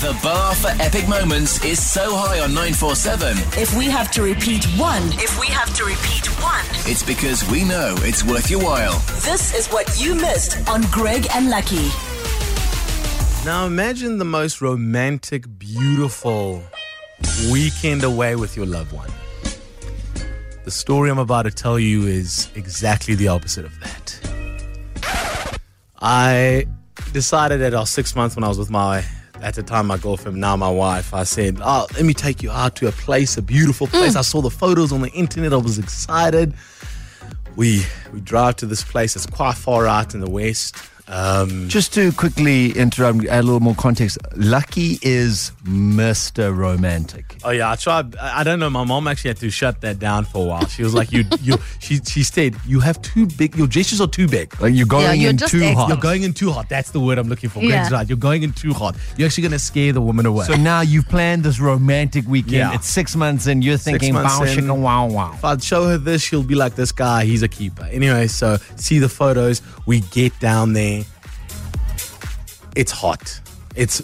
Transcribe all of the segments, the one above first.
The bar for epic moments is so high on 947. If we have to repeat one, if we have to repeat one, It's because we know it's worth your while. this is what you missed on Greg and Lucky. Now imagine the most romantic, beautiful weekend away with your loved one. The story I'm about to tell you is exactly the opposite of that. I decided at our six months when I was with my, at the time, my girlfriend, now my wife, I said, Oh, let me take you out to a place, a beautiful place. Hmm. I saw the photos on the internet. I was excited. We, we drive to this place. It's quite far out in the west. Um, Just to quickly interrupt, add a little more context. Lucky is Mr. Romantic. Oh yeah, I tried. I I don't know. My mom actually had to shut that down for a while. She was like, "You, you." She she said, "You have too big. Your gestures are too big. Like you're going you're in just too extra. hot. You're going in too hot. That's the word I'm looking for. Yeah. Greg's right. You're going in too hot. You're actually gonna scare the woman away." So now you've planned this romantic weekend. Yeah. It's six months in. You're thinking, months wow, in. shika, wow, wow. if I'd show her this, she'll be like, "This guy, he's a keeper." Anyway, so see the photos. We get down there. It's hot. It's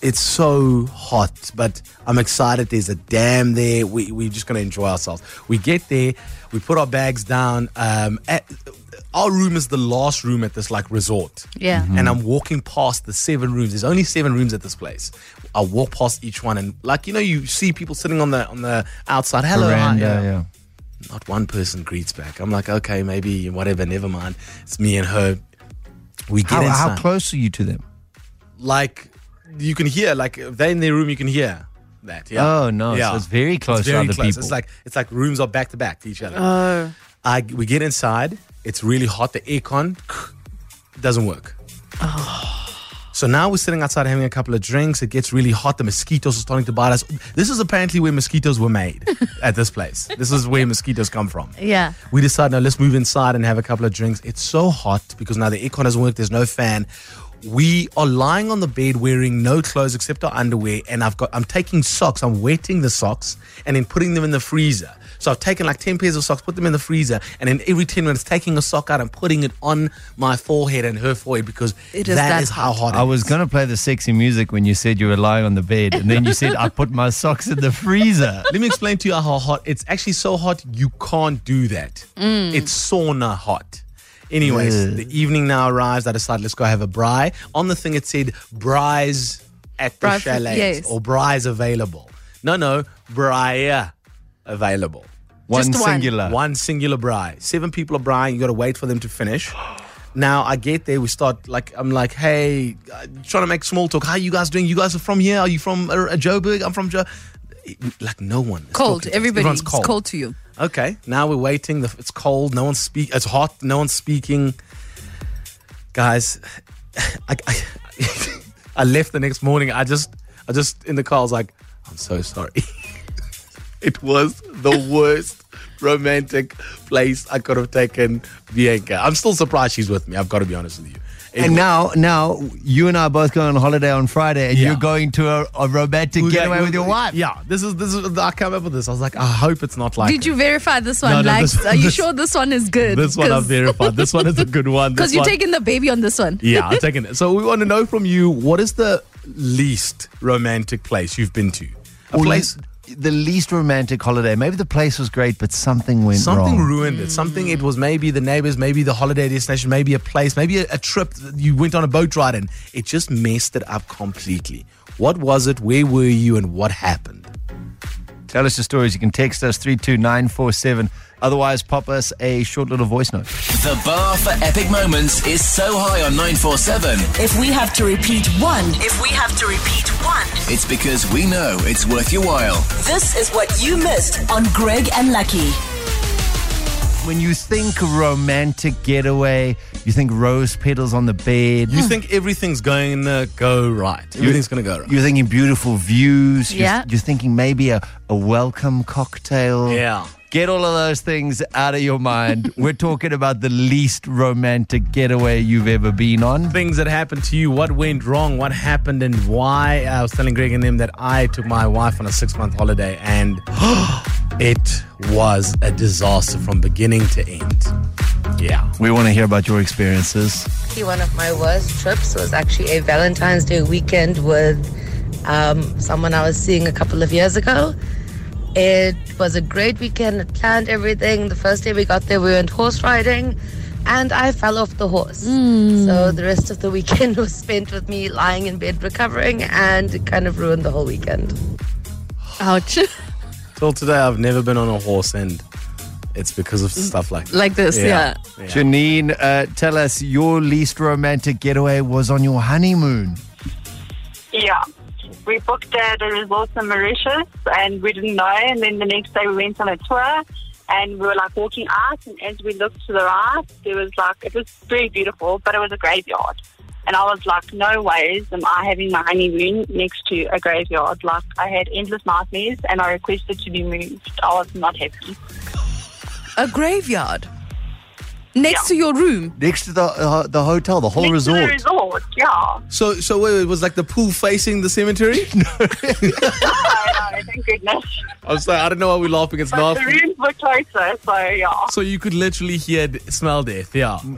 it's so hot, but I'm excited. There's a dam there. We we're just gonna enjoy ourselves. We get there. We put our bags down. Um, at, our room is the last room at this like resort. Yeah. Mhm. And I'm walking past the seven rooms. There's only seven rooms at this place. I walk past each one, and like you know, you see people sitting on the on the outside. Hello, hi, Veranda, yeah. yeah. Not one person greets back. I'm like, okay, maybe whatever, never mind. It's me and her. We get How, inside. how close are you to them? Like you can hear, like if they're in their room, you can hear that. Yeah. Oh, no. So it's very close It's to very other close. people. It's like it's like rooms are back to back to each other. Oh. I we get inside. It's really hot. The aircon doesn't work. Oh. So now we're sitting outside having a couple of drinks. It gets really hot. The mosquitoes are starting to bite us. This is apparently where mosquitoes were made at this place. This is where mosquitoes come from. Yeah. We decide now let's move inside and have a couple of drinks. It's so hot because now the aircon doesn't work. There's no fan. We are lying on the bed wearing no clothes except our underwear, and I've got I'm taking socks. I'm wetting the socks and then putting them in the freezer. So I've taken like ten pairs of socks, put them in the freezer, and then every ten minutes taking a sock out and putting it on my forehead and her forehead because It is that that is how hot. I it was going to play the sexy music when you said you were lying on the bed. And then you said, I put my socks in the freezer. Let me explain to you how hot. It's actually so hot you can't do that. Mm. It's sauna hot. Anyways, Ugh. the evening now arrives. I decide let's go have a braai. On the thing it said braais at the Braai chalet yes. or braais available. No, no, braai available. One Just singular. One singular braai. Seven people are braai. You got to wait for them to finish. Now I get there. We start like I'm like, hey, uh, trying to make small talk. How you guys doing? You guys are from here? Are you from uh, Joburg? I'm from Jo. Like no one. is Cold. talking to us. Everybody's Everyone's cold. to you. Okay, now we're waiting. It's cold. No one's speak. It's hot. No one's speaking. Guys, I, I, I left the next morning. I just, I just in the car. I was like, I'm so sorry. it was the worst romantic place I could have taken Bianca. I'm still surprised she's with me. I've got to be honest with you. It And now, now you and I are both going on holiday on Friday, and Yeah. you're going to a, a romantic we- getaway we- with your wife. Yeah, this is this is. I came up with this. I was like, I hope it's not like. Did you verify this one? No, no, like, this- are you this- sure this one is good? This one I've verified. This one is a good one. Because you're one- taking the baby on this one. Yeah, I'm taking it. So we want to know from you what is the least romantic place you've been to? A Or place the least romantic holiday. Maybe the place was great, but something went something wrong. ruined it. Something it was maybe the neighbors, maybe the holiday destination, maybe a place, maybe a, a trip that you went on a boat ride and it just messed it up completely. What was it? Where were you and what happened? Tell us your stories. You can text us 32947. Otherwise, pop us a short little voice note. The bar for epic moments is so high on 947. If we have to repeat one, if we have to repeat one, It's because we know it's worth your while. this is what you missed on Greg and Lucky. When you think romantic getaway, you think rose petals on the bed. You think everything's going to go right. Everything's going to go right. You're thinking beautiful views. You're- Yeah. You're, thinking maybe a, a welcome cocktail. Yeah. Get all of those things out of your mind. We're talking about the least romantic getaway you've ever been on. things that happened to you, what went wrong, what happened, and why. I was telling Greg and them that I took my wife on a six month holiday and it was a disaster from beginning to end. Yeah. We want to hear about your experiences. One of my worst trips was actually a Valentine's Day weekend with um, someone I was seeing a couple of years ago. It was a great weekend. It planned everything. The first day we got there, we went horse riding, and I fell off the horse. So the rest of the weekend was spent with me lying in bed recovering, and it kind of ruined the whole weekend. Ouch. Till today, I've never been on a horse, and it's because of stuff like that. like this, yeah. yeah. Janine, uh, tell us your least romantic getaway was on your honeymoon. Yeah. We booked at a resort in Mauritius and we didn't know. And then the next day we went on a tour and we were like walking out. And as we looked to the right, there was like, it was very beautiful, but it was a graveyard. And I was like, no ways am I having my honeymoon next to a graveyard. Like, I had endless nightmares and I requested to be moved. I was not happy. A graveyard next Yeah. to your room. Next to the uh, the hotel, the whole Next to the resort. resort, yeah. So, so wait, wait, was like the pool facing the cemetery? Oh, no, thank goodness. I was like, I don't know why we're laughing. It's But not. the rooms were closer, so yeah. So you could literally hear, smell death. Yeah.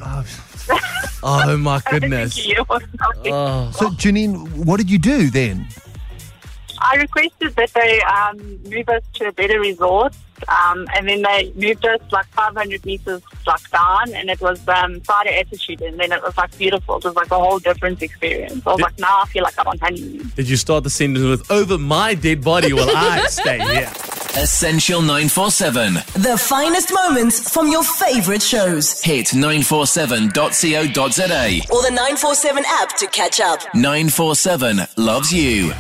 Oh my goodness. Thank you. So, Janine, what did you do then? I requested that they um, move us to a better resort, um, and then they moved us like 500 meters like down, and it was um, Friday Attitude, and then it was like beautiful. It was like a whole different experience. I was like, now I feel like I'm on honeymoon. Did you start the sentence with "Over my dead body will I stay here"? Essential 947. The finest moments from your favorite shows. Hit 947.co.za. Or the 947 app to catch up. 947 loves you.